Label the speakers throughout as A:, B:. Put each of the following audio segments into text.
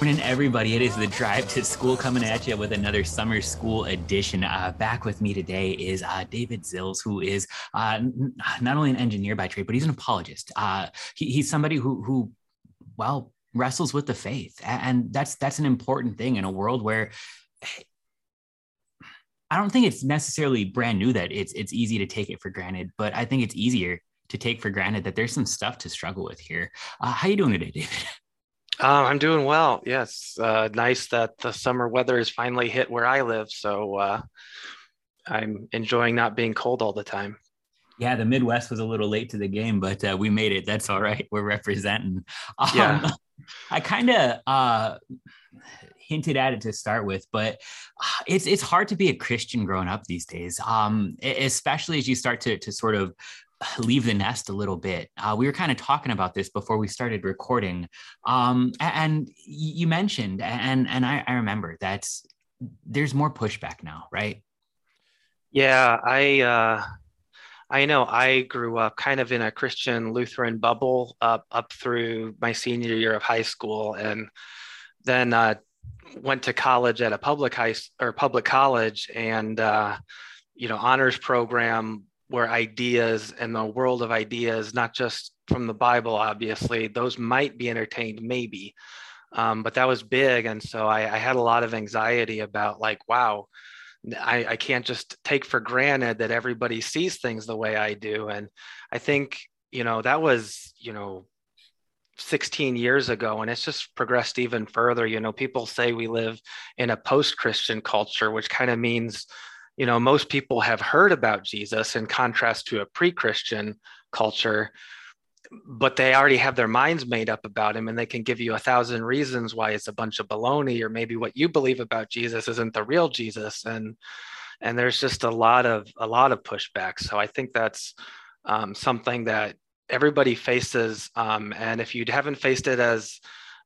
A: Morning, everybody. It is the drive to school coming at you with another summer school edition. Uh, back with me today is uh, David Zilz, who is uh, n- not only an engineer by trade, but he's an apologist. Uh, he, he's somebody who, who, well, wrestles with the faith, and that's that's an important thing in a world where I don't think it's necessarily brand new that it's it's easy to take it for granted, but I think it's easier to take for granted that there's some stuff to struggle with here. Uh, how you doing today, David?
B: Uh, I'm doing well. Yes, uh, nice that the summer weather has finally hit where I live. So uh, I'm enjoying not being cold all the time.
A: Yeah, the Midwest was a little late to the game, but uh, we made it. That's all right. We're representing.
B: Um, yeah.
A: I kind of uh, hinted at it to start with, but uh, it's it's hard to be a Christian growing up these days, um, especially as you start to to sort of leave the nest a little bit. Uh, we were kind of talking about this before we started recording, um, and you mentioned, and and I, I remember that there's more pushback now, right?
B: Yeah, I uh, I know. I grew up kind of in a Christian Lutheran bubble up up through my senior year of high school, and then uh, went to college at a public high or public college, and uh, you know honors program where ideas and the world of ideas, not just from the Bible, obviously, those might be entertained, maybe. Um, but that was big. And so I, I, had a lot of anxiety about, like, wow, I, I can't just take for granted that everybody sees things the way I do. And I think, you know, that was, you know, 16 years ago and it's just progressed even further you know people say we live in a post-christian culture which kind of means you know, most people have heard about Jesus in contrast to a pre Christian culture, but they already have their minds made up about him and they can give you a thousand reasons why it's a bunch of baloney or maybe what you believe about Jesus isn't the real Jesus. And and there's just a lot of a lot of pushback. So I think that's um, something that everybody faces. Um, and if you haven't faced it as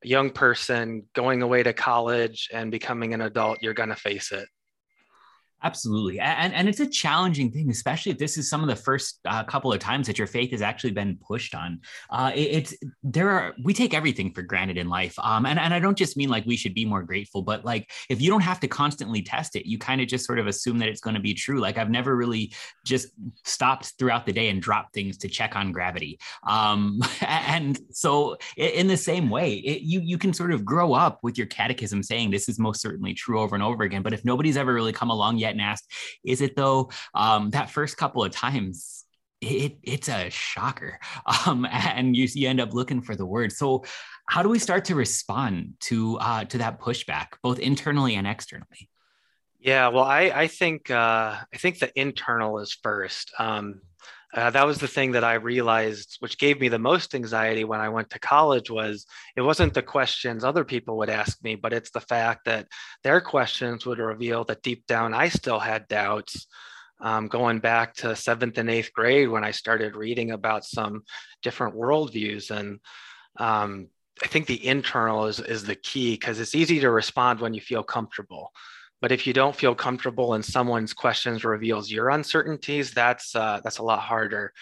B: a young person going away to college and becoming an adult, you're going to face it.
A: Absolutely. And, and it's a challenging thing, especially if this is some of the first uh, couple of times that your faith has actually been pushed on. Uh, it, it's there are, we take everything for granted in life. Um, and, and I don't just mean like we should be more grateful, but like if you don't have to constantly test it, you kind of just sort of assume that it's going to be true. Like I've never really just stopped throughout the day and dropped things to check on gravity. Um, and so in the same way, it, you, you can sort of grow up with your catechism saying this is most certainly true over and over again. But if nobody's ever really come along yet and asked, is it though? Um, that first couple of times, it, it's a shocker. Um, and you, you end up looking for the word. So how do we start to respond to uh, to that pushback, both internally and externally?
B: Yeah, well, I, I think uh, I think the internal is first. Um, uh, that was the thing that I realized, which gave me the most anxiety when I went to college. Was it wasn't the questions other people would ask me, but it's the fact that their questions would reveal that deep down I still had doubts. Um, going back to seventh and eighth grade when I started reading about some different worldviews, and um, I think the internal is is the key because it's easy to respond when you feel comfortable. But if you don't feel comfortable and someone's questions reveals your uncertainties, that's uh, that's a lot harder.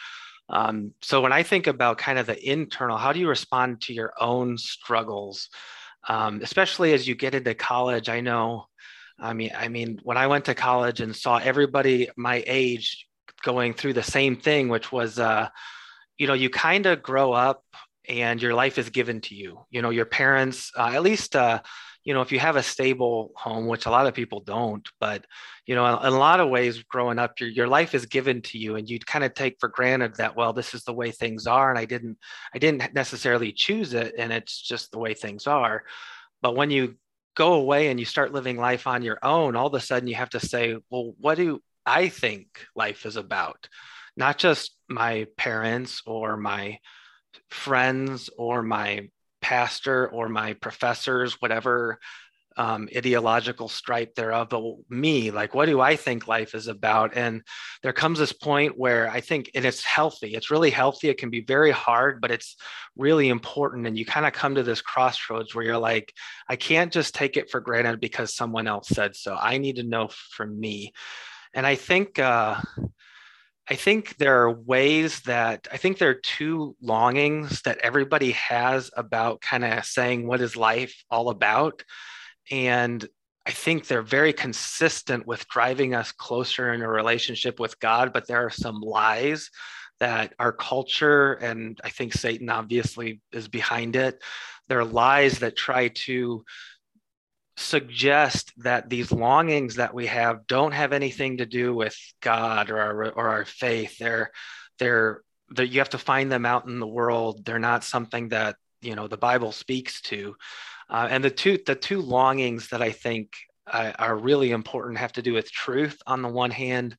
B: Um, so when I think about kind of the internal, how do you respond to your own struggles, um, especially as you get into college? I know, I mean, I mean, when I went to college and saw everybody my age going through the same thing, which was, uh, you know, you kind of grow up and your life is given to you. You know, your parents, uh, at least. Uh, you know, if you have a stable home, which a lot of people don't, but you know, in a lot of ways, growing up, your your life is given to you, and you kind of take for granted that well, this is the way things are, and I didn't I didn't necessarily choose it, and it's just the way things are. But when you go away and you start living life on your own, all of a sudden you have to say, well, what do I think life is about? Not just my parents or my friends or my pastor or my professors, whatever um, ideological stripe thereof, but me, like, what do I think life is about? And there comes this point where I think, and it's healthy, it's really healthy. It can be very hard, but it's really important. And you kind of come to this crossroads where you're like, I can't just take it for granted because someone else said so. I need to know for me. And I think, uh, I think there are ways that I think there are two longings that everybody has about kind of saying what is life all about. And I think they're very consistent with driving us closer in a relationship with God, but there are some lies that our culture and I think Satan obviously is behind it. There are lies that try to suggest that these longings that we have don't have anything to do with God or our or our faith. They're they're that you have to find them out in the world. They're not something that you know the Bible speaks to. Uh, and the two the two longings that I think uh, are really important have to do with truth on the one hand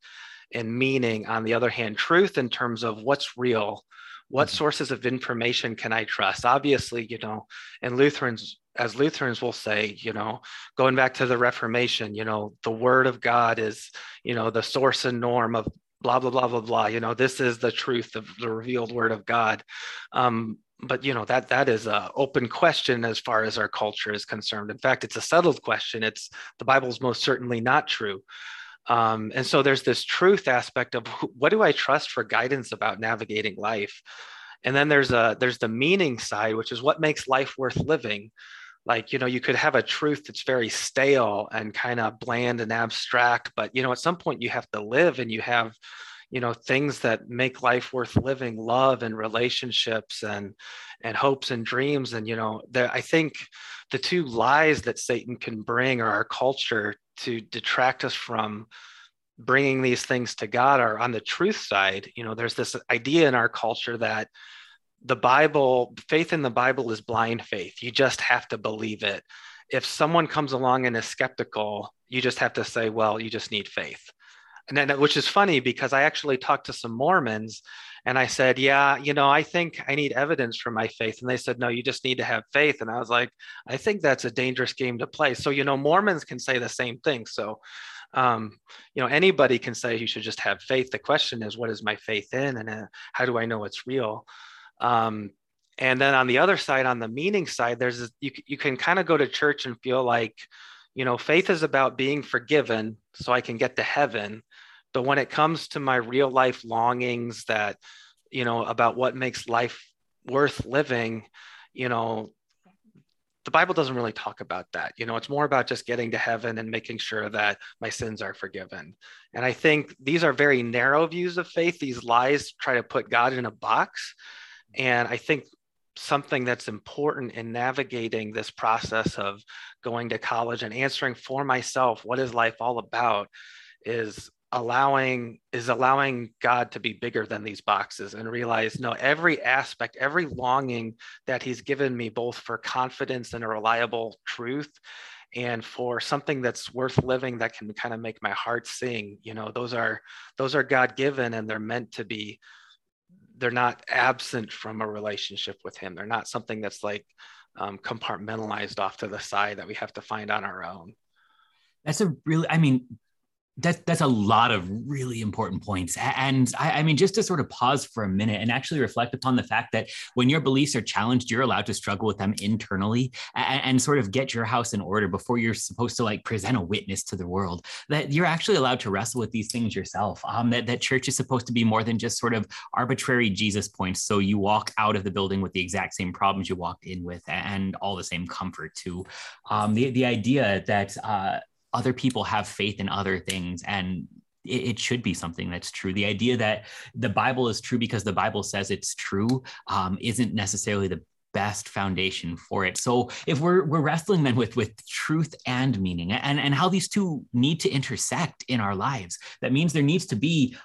B: and meaning on the other hand. Truth in terms of what's real, what mm-hmm. sources of information can I trust? Obviously, you know, and Lutherans as Lutherans will say, you know, going back to the Reformation, you know, the word of God is, you know, the source and norm of blah, blah, blah, blah, blah. You know, this is the truth of the revealed word of God. Um, but you know that that is a open question as far as our culture is concerned. In fact it's a settled question. It's the bible's most certainly not true. Um, and so there's this truth aspect of what do i trust for guidance about navigating life? And then there's a there's the meaning side which is what makes life worth living like you know you could have a truth that's very stale and kind of bland and abstract but you know at some point you have to live and you have you know things that make life worth living love and relationships and and hopes and dreams. And you know i think the two lies that satan can bring or our culture to detract us from bringing these things to god are on the truth side you know there's this idea in our culture that the Bible, faith in the Bible is blind faith. You just have to believe it. If someone comes along and is skeptical, you just have to say, well, you just need faith. And then, which is funny because I actually talked to some Mormons and I said, yeah, you know, I think I need evidence for my faith. And they said, no, you just need to have faith. And I was like, I think that's a dangerous game to play. So, you know, Mormons can say the same thing. So, um, you know, anybody can say you should just have faith. The question is, what is my faith in and uh, how do I know it's real? Um, and then on the other side, on the meaning side, there's you, you can kind of go to church and feel like, you know, faith is about being forgiven so I can get to heaven. But when it comes to my real life longings that, you know, about what makes life worth living, you know, the Bible doesn't really talk about that. You know, it's more about just getting to heaven and making sure that my sins are forgiven. And I think these are very narrow views of faith. These lies try to put God in a box. And I think something that's important in navigating this process of going to college and answering for myself what is life all about is allowing is allowing god to be bigger than these boxes and realize no every aspect every longing that he's given me both for confidence and a reliable truth and for something that's worth living that can kind of make my heart sing you know those are those are god given and they're meant to be they're not absent from a relationship with him. They're not something that's like um, compartmentalized off to the side that we have to find on our own.
A: That's a really i mean that's that's a lot of really important points and I, I, mean just to sort of pause for a minute and actually reflect upon the fact that when your beliefs are challenged you're allowed to struggle with them internally and, and, sort of get your house in order before you're supposed to like present a witness to the world that you're actually allowed to wrestle with these things yourself um, that, that church is supposed to be more than just sort of arbitrary jesus points so you walk out of the building with the exact same problems you walked in with and all the same comfort too. Um, the, the idea that uh, other people have faith in other things and it, it, should be something that's true. The idea that the Bible is true because the Bible says it's true um, isn't necessarily the best foundation for it. So if we're we're wrestling then with with truth and meaning and and how these two need to intersect in our lives, that means there needs to be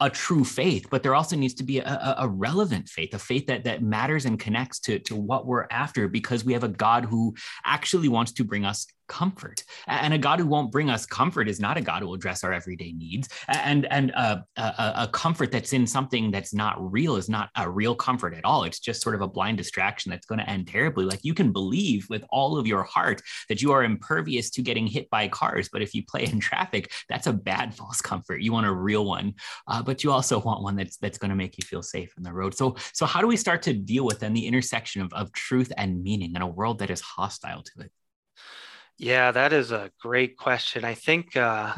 A: a true faith, but there also needs to be a, a, relevant faith, a faith that that matters and connects to, to what we're after, because we have a God who actually wants to bring us comfort. And a God who won't bring us comfort is not a God who will address our everyday needs. And and a, a, a, comfort that's in something that's not real is not a real comfort at all. It's just sort of a blind distraction that's going to end terribly. Like you can believe with all of your heart that you are impervious to getting hit by cars, but if you play in traffic, that's a bad false comfort. You want a real one, uh, but you also want one that's that's going to make you feel safe in the road. So so how do we start to deal with then the intersection of, of truth and meaning in a world that is hostile to it?
B: Yeah, that is a great question. I think uh,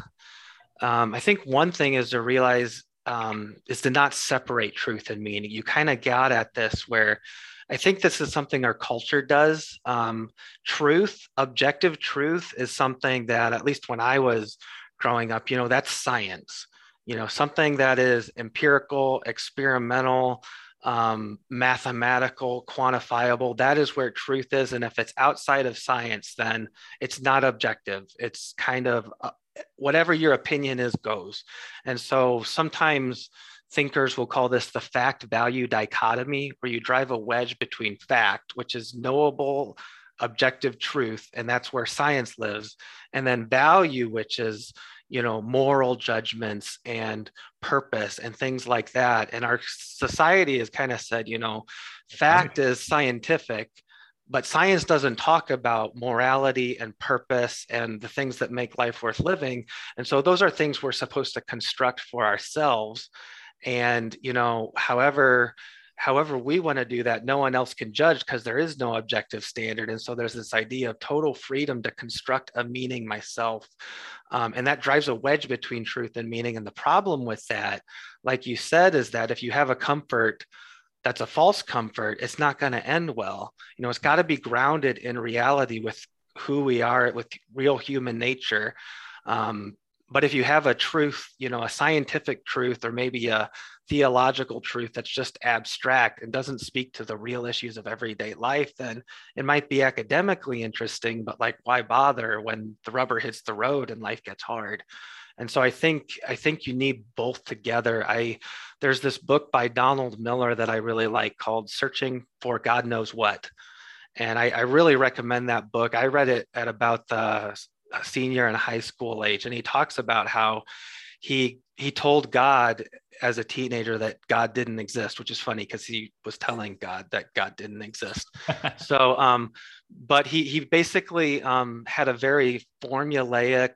B: um, I think one thing is to realize um, is to not separate truth and meaning. You kind of got at this where I think this is something our culture does. Um, truth, objective truth, is something that, at least when I was growing up, you know, that's science. You know, something that is empirical, experimental, um, mathematical, quantifiable. That is where truth is. And if it's outside of science, then it's not objective. It's kind of uh, whatever your opinion is goes. And so sometimes thinkers will call this the fact value dichotomy, where you drive a wedge between fact, which is knowable, objective truth, and that's where science lives, and then value, which is you know moral judgments and purpose and things like that. And our society has kind of said you know fact is scientific but science doesn't talk about morality and purpose and the things that make life worth living. And so those are things we're supposed to construct for ourselves. And you know however however we want to do that no one else can judge because there is no objective standard and so there's this idea of total freedom to construct a meaning myself. Um, and that drives a wedge between truth and meaning and the problem with that like you said is that if you have a comfort that's a false comfort it's not going to end well. You know it's got to be grounded in reality with who we are with real human nature. Um, but if you have a truth you know a scientific truth or maybe a theological truth that's just abstract and doesn't speak to the real issues of everyday life then it might be academically interesting but like why bother when the rubber hits the road and life gets hard? And so i think i think you need both together. I there's this book by donald miller that i really like called searching for god knows what. And I, I really recommend that book. I read it at about the senior and high school age and he talks about how he he told god as a teenager that god didn't exist which is funny because he was telling god that god didn't exist. So um but he he basically um had a very formulaic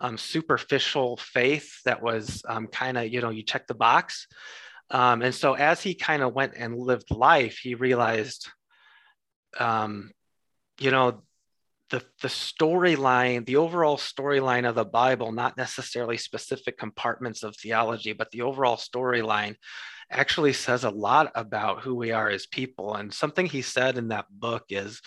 B: um, superficial faith that was um, kind of you know you check the box. Um, and so as he kind of went and lived life he realized um, you know the, the storyline, the overall storyline of the Bible, not necessarily specific compartments of theology, but the overall storyline actually says a lot about who we are as people. And something he said in that book is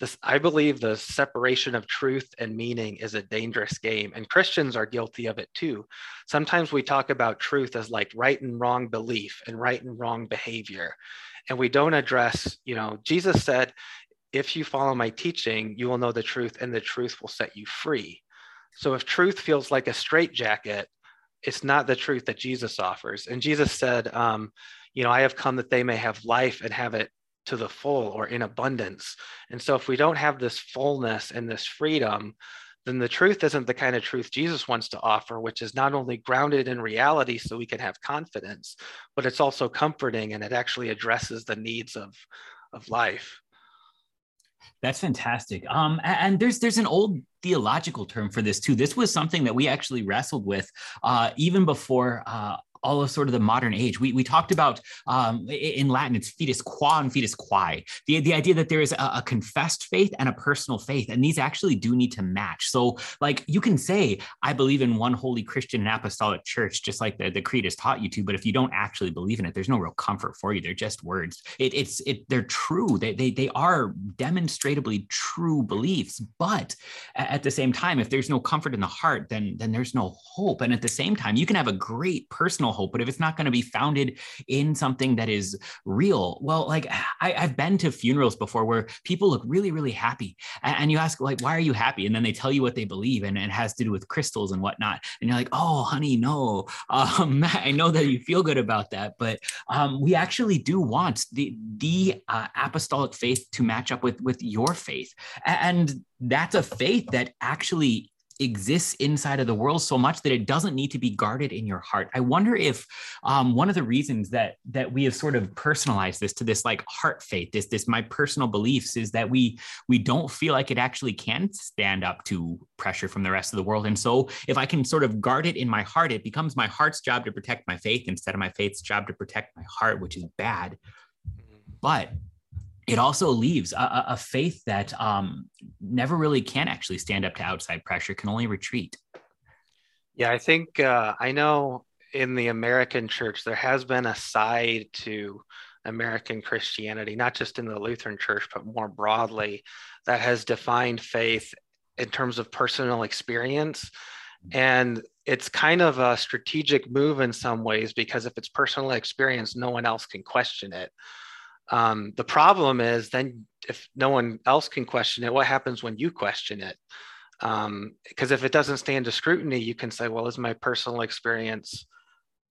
B: this I believe the separation of truth and meaning is a dangerous game, and Christians are guilty of it too. Sometimes we talk about truth as like right and wrong belief and right and wrong behavior. And we don't address, you know, Jesus said, if you follow my teaching, you will know the truth, and the truth will set you free. So if truth feels like a straitjacket, it's not the truth that Jesus offers. And Jesus said, um, you know, I have come that they may have life and have it to the full or in abundance. And so if we don't have this fullness and this freedom, then the truth isn't the kind of truth Jesus wants to offer, which is not only grounded in reality so we can have confidence, but it's also comforting and it actually addresses the needs of, of life.
A: That's fantastic. Um, and there's there's an old theological term for this too. This was something that we actually wrestled with uh, even before uh, all of sort of the modern age. We, we talked about um, in Latin, it's fides qua and fides quae, the, the idea that there is a, a, confessed faith and a personal faith, and these actually do need to match. So, like, you can say, I believe in one holy Christian and apostolic church, just like the, the creed has taught you to, but if you don't actually believe in it, there's no real comfort for you. They're just words. It, it's, it, they're true. They, they, they are demonstrably true beliefs, but at the same time, if there's no comfort in the heart, then, then there's no hope. And at the same time, you can have a great personal personal hope, but if it's not going to be founded in something that is real, well, like I, have been to funerals before where people look really, really happy. And, you ask, like, why are you happy? And then they tell you what they believe and, and it has to do with crystals and whatnot. And you're like, oh, honey, no. Um, I know that you feel good about that, but um, we actually do want the, the uh, apostolic faith to match up with, with your faith. And that's a faith that actually exists inside of the world so much that it doesn't need to be guarded in your heart. I wonder if um, one of the reasons that that we have sort of personalized this to this like heart faith, this this my personal beliefs, is that we we don't feel like it actually can stand up to pressure from the rest of the world. And so if I can sort of guard it in my heart, it becomes my heart's job to protect my faith instead of my faith's job to protect my heart, which is bad. But it also leaves a, a faith that um, never really can actually stand up to outside pressure, can only retreat.
B: Yeah, I think uh, I know in the American church, there has been a side to American Christianity, not just in the Lutheran church, but more broadly, that has defined faith in terms of personal experience. And it's kind of a strategic move in some ways because if it's personal experience, no one else can question it. Um, the problem is then if no one else can question it, what happens when you question it? Because um, if it doesn't stand to scrutiny, you can say, well, is my personal experience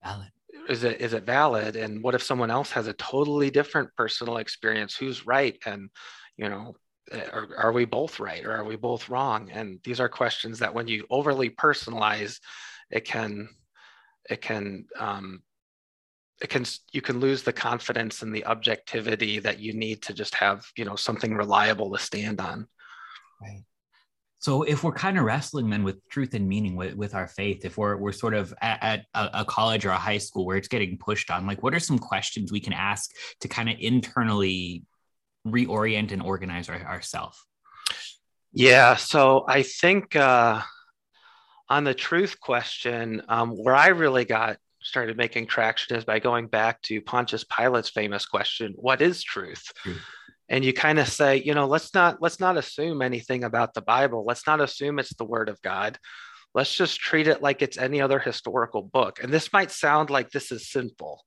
A: valid?
B: Is it is it valid? And what if someone else has a totally different personal experience? Who's right? And you know, are, are we both right or are we both wrong? And these are questions that when you overly personalize, it can it can um, it can you can lose the confidence and the objectivity that you need to just have you know something reliable to stand on.
A: Right. So if we're kind of wrestling then with truth and meaning with, with our faith if we're, we're sort of at, at a, a, college or a high school where it's getting pushed on like what are some questions we can ask to kind of internally reorient and organize our, ourselves
B: yeah so i think uh, on the truth question um, where i really got started making traction is by going back to Pontius Pilate's famous question, what is truth? Mm. And you kind of say, you know, let's not let's not assume anything about the Bible. Let's not assume it's the word of God. Let's just treat it like it's any other historical book. And this might sound like this is sinful.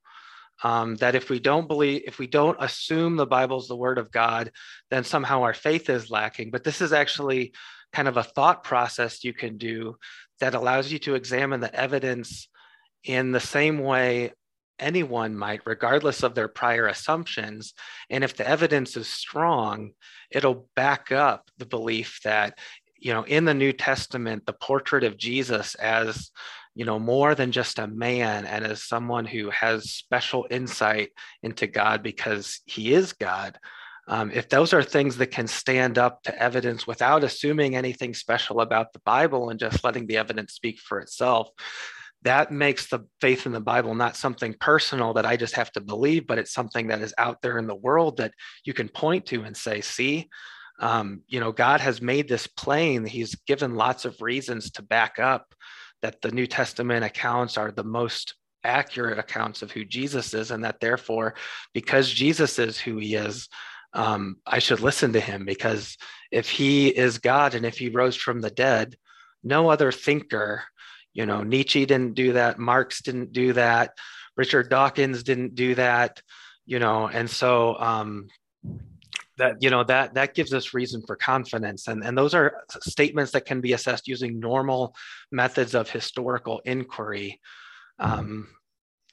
B: Um, that if we don't believe, if we don't assume the Bible's the word of God, then somehow our faith is lacking. But this is actually kind of a thought process you can do that allows you to examine the evidence in the same way anyone might, regardless of their prior assumptions. And if the evidence is strong, it'll back up the belief that, you know, in the New Testament, the portrait of Jesus as, you know, more than just a man and as someone who has special insight into God because he is God. Um, if those are things that can stand up to evidence without assuming anything special about the Bible and just letting the evidence speak for itself, that makes the faith in the Bible not something personal that I just have to believe, but it's something that is out there in the world that you can point to and say, see, um, you know, God has made this plain. He's given lots of reasons to back up that the New Testament accounts are the most accurate accounts of who Jesus is, and that therefore, because Jesus is who he is, um, I should listen to him because if he is God and if he rose from the dead, no other thinker you know, Nietzsche didn't do that, Marx didn't do that, Richard Dawkins didn't do that, you know, and so um, that you know that that gives us reason for confidence, and and those are statements that can be assessed using normal methods of historical inquiry. Um,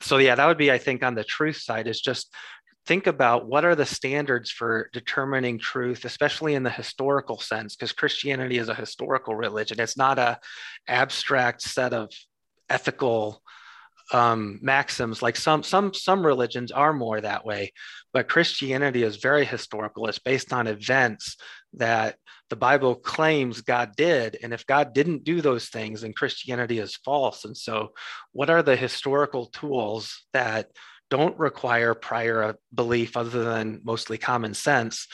B: so yeah, that would be, I think, on the truth side is just think about what are the standards for determining truth especially in the historical sense because christianity is a historical religion. It's not a abstract set of ethical um, maxims. Like some some some religions are more that way but christianity is very historical. It's based on events that the bible claims god did and if god didn't do those things then christianity is false. And so what are the historical tools that don't require prior uh, belief other than mostly common sense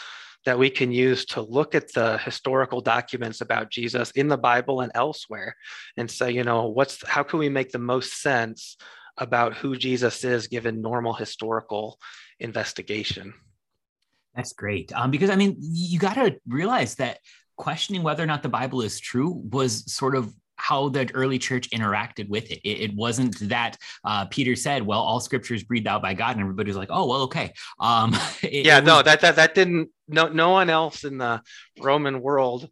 B: that we can use to look at the historical documents about Jesus in the Bible and elsewhere and say, you know, what's how can we make the most sense about who Jesus is given normal historical investigation?
A: That's great. Um, because I mean, you got to realize that questioning whether or not the Bible is true was sort of how the early church interacted with it. It, it wasn't that uh, Peter said, "Well, all Scripture is breathed out by God," and everybody was like, "Oh, well, okay." Um,
B: it, yeah, it was- no, that that that didn't. No, no one else in the Roman world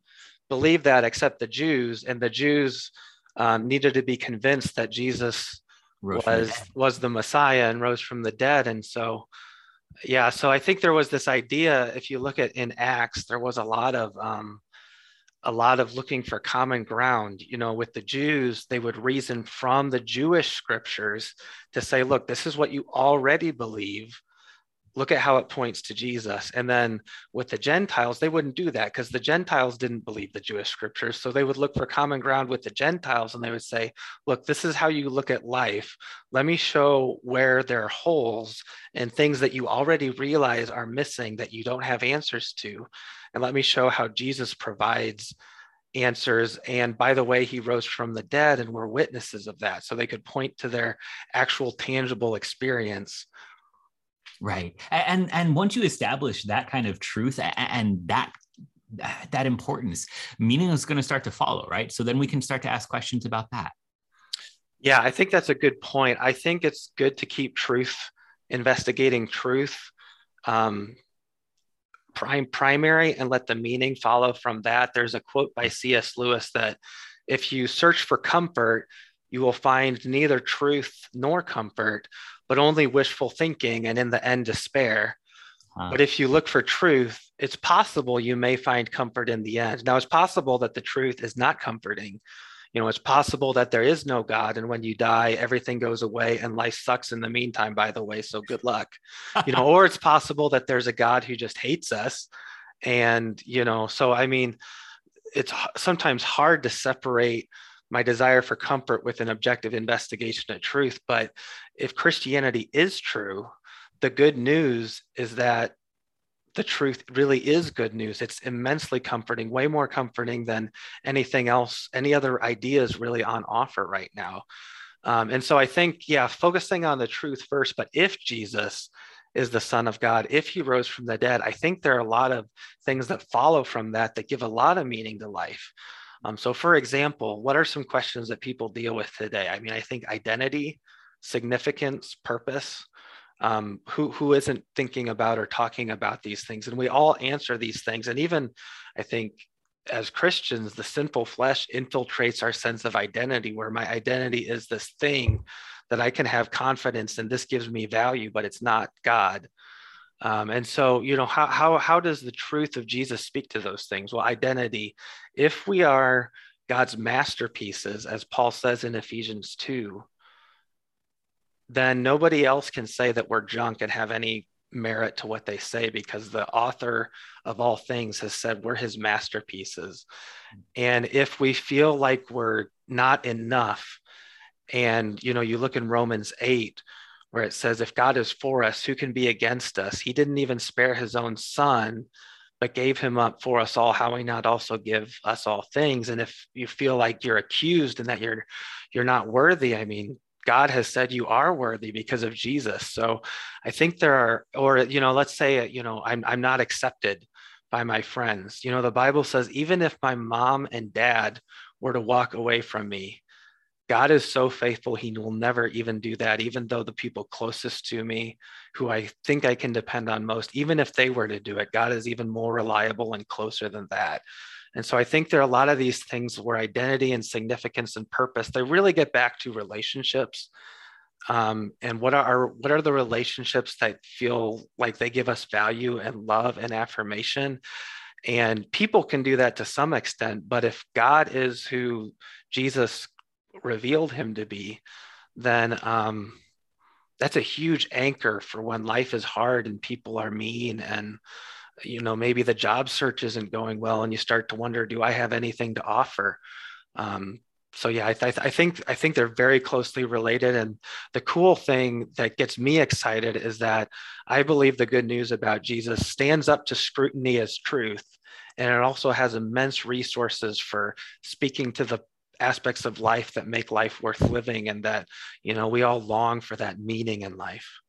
B: believed that except the Jews, and the Jews um, needed to be convinced that Jesus rose was the was the Messiah and rose from the dead, and so. Yeah, so I think there was this idea. If you look at in Acts, there was a lot of um, a lot of looking for common ground. You know, with the Jews, they would reason from the Jewish scriptures to say, look, this is what you already believe. Look at how it points to Jesus. And then with the Gentiles, they wouldn't do that because the Gentiles didn't believe the Jewish scriptures. So they would look for common ground with the Gentiles and they would say, look, this is how you look at life. Let me show where there are holes and things that you already realize are missing that you don't have answers to and let me show how Jesus provides answers. And by the way, he rose from the dead, and we're witnesses of that. So they could point to their actual tangible experience.
A: Right. And and once you establish that kind of truth and that that importance, meaning is going to start to follow, right? So then we can start to ask questions about that.
B: Yeah, I think that's a good point. I think it's good to keep truth, investigating truth, um, prime primary, and let the meaning follow from that. There's a quote by C.S. Lewis that if you search for comfort, you will find neither truth nor comfort, but only wishful thinking and in the end despair. Huh. But if you look for truth, it's possible you may find comfort in the end. Now, it's possible that the truth is not comforting. You know, it's possible that there is no God, and when you die, everything goes away and life sucks in the meantime, by the way. So good luck. you know, or it's possible that there's a God who just hates us. And, you know, so I mean, it's sometimes hard to separate my desire for comfort with an objective investigation of truth. But if Christianity is true, the good news is that the truth really is good news. It's immensely comforting, way more comforting than anything else, any other ideas really on offer right now. Um, and so I think, yeah, focusing on the truth first, but if Jesus is the Son of God, if he rose from the dead, I think there are a lot of things that follow from that that give a lot of meaning to life. Um, so, for example, what are some questions that people deal with today? I mean, I think identity, significance, purpose. Um, who who isn't thinking about or talking about these things? And we all answer these things. And even, I think, as Christians, the sinful flesh infiltrates our sense of identity, where my identity is this thing that I can have confidence and This gives me value, but it's not God. Um, and so, you know, how, how, how does the truth of Jesus speak to those things? Well, identity, if we are God's masterpieces, as Paul says in Ephesians 2, then nobody else can say that we're junk and have any merit to what they say because the author of all things has said we're his masterpieces. And if we feel like we're not enough, and you know, you look in Romans 8, where it says, If God is for us, who can be against us? He didn't even spare his own son, but gave him up for us all. How we not also give us all things? And if you feel like you're accused and that you're you're not worthy, I mean, God has said you are worthy because of Jesus. So I think there are, or you know, let's say, you know, I'm I'm not accepted by my friends. You know, the Bible says even if my mom and dad were to walk away from me, God is so faithful, He will never even do that, even though the people closest to me, who I think I can depend on most, even if they were to do it, God is even more reliable and closer than that. And so I think there are a lot of these things where identity and significance and purpose, they really get back to relationships. Um, and what are what are the relationships that feel like they give us value and love and affirmation? And people can do that to some extent, but if God is who Jesus revealed him to be, then um, that's a huge anchor for when life is hard and people are mean and you know maybe the job search isn't going well and you start to wonder do i have anything to offer? Um, so yeah I, th- I, think i think they're very closely related. And the cool thing that gets me excited is that i believe the good news about jesus stands up to scrutiny as truth. And it also has immense resources for speaking to the aspects of life that make life worth living and that you know we all long for that meaning in life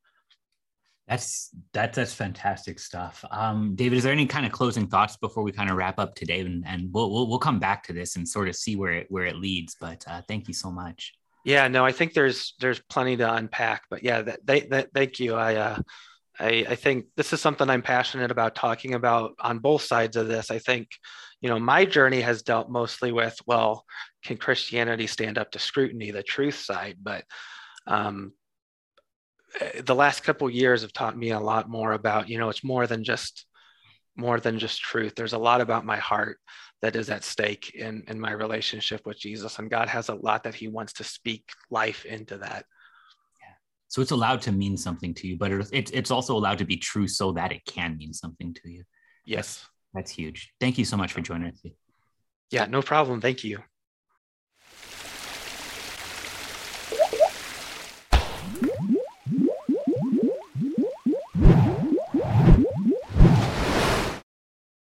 A: that's that, that's fantastic stuff um, david is there any kind of closing thoughts before we kind of wrap up today and, and we'll, we'll, we'll come back to this and sort of see where it where it leads but uh, thank you so much
B: yeah no i think there's there's plenty to unpack but yeah that, that thank you i uh I, I think this is something I'm passionate about talking about on both sides of this. I think, you know, my journey has dealt mostly with, well, can Christianity stand up to scrutiny, the truth side? But um, the last couple years have taught me a lot more about, you know, it's more than just more than just truth. There's a lot about my heart that is at stake in in my relationship with Jesus, and God has a lot that He wants to speak life into that.
A: Yeah. So it's allowed to mean something to you, but it's it's also allowed to be true so that it can mean something to you.
B: Yes,
A: that's, that's huge. Thank you so much for joining us.
B: Yeah, no problem. Thank you.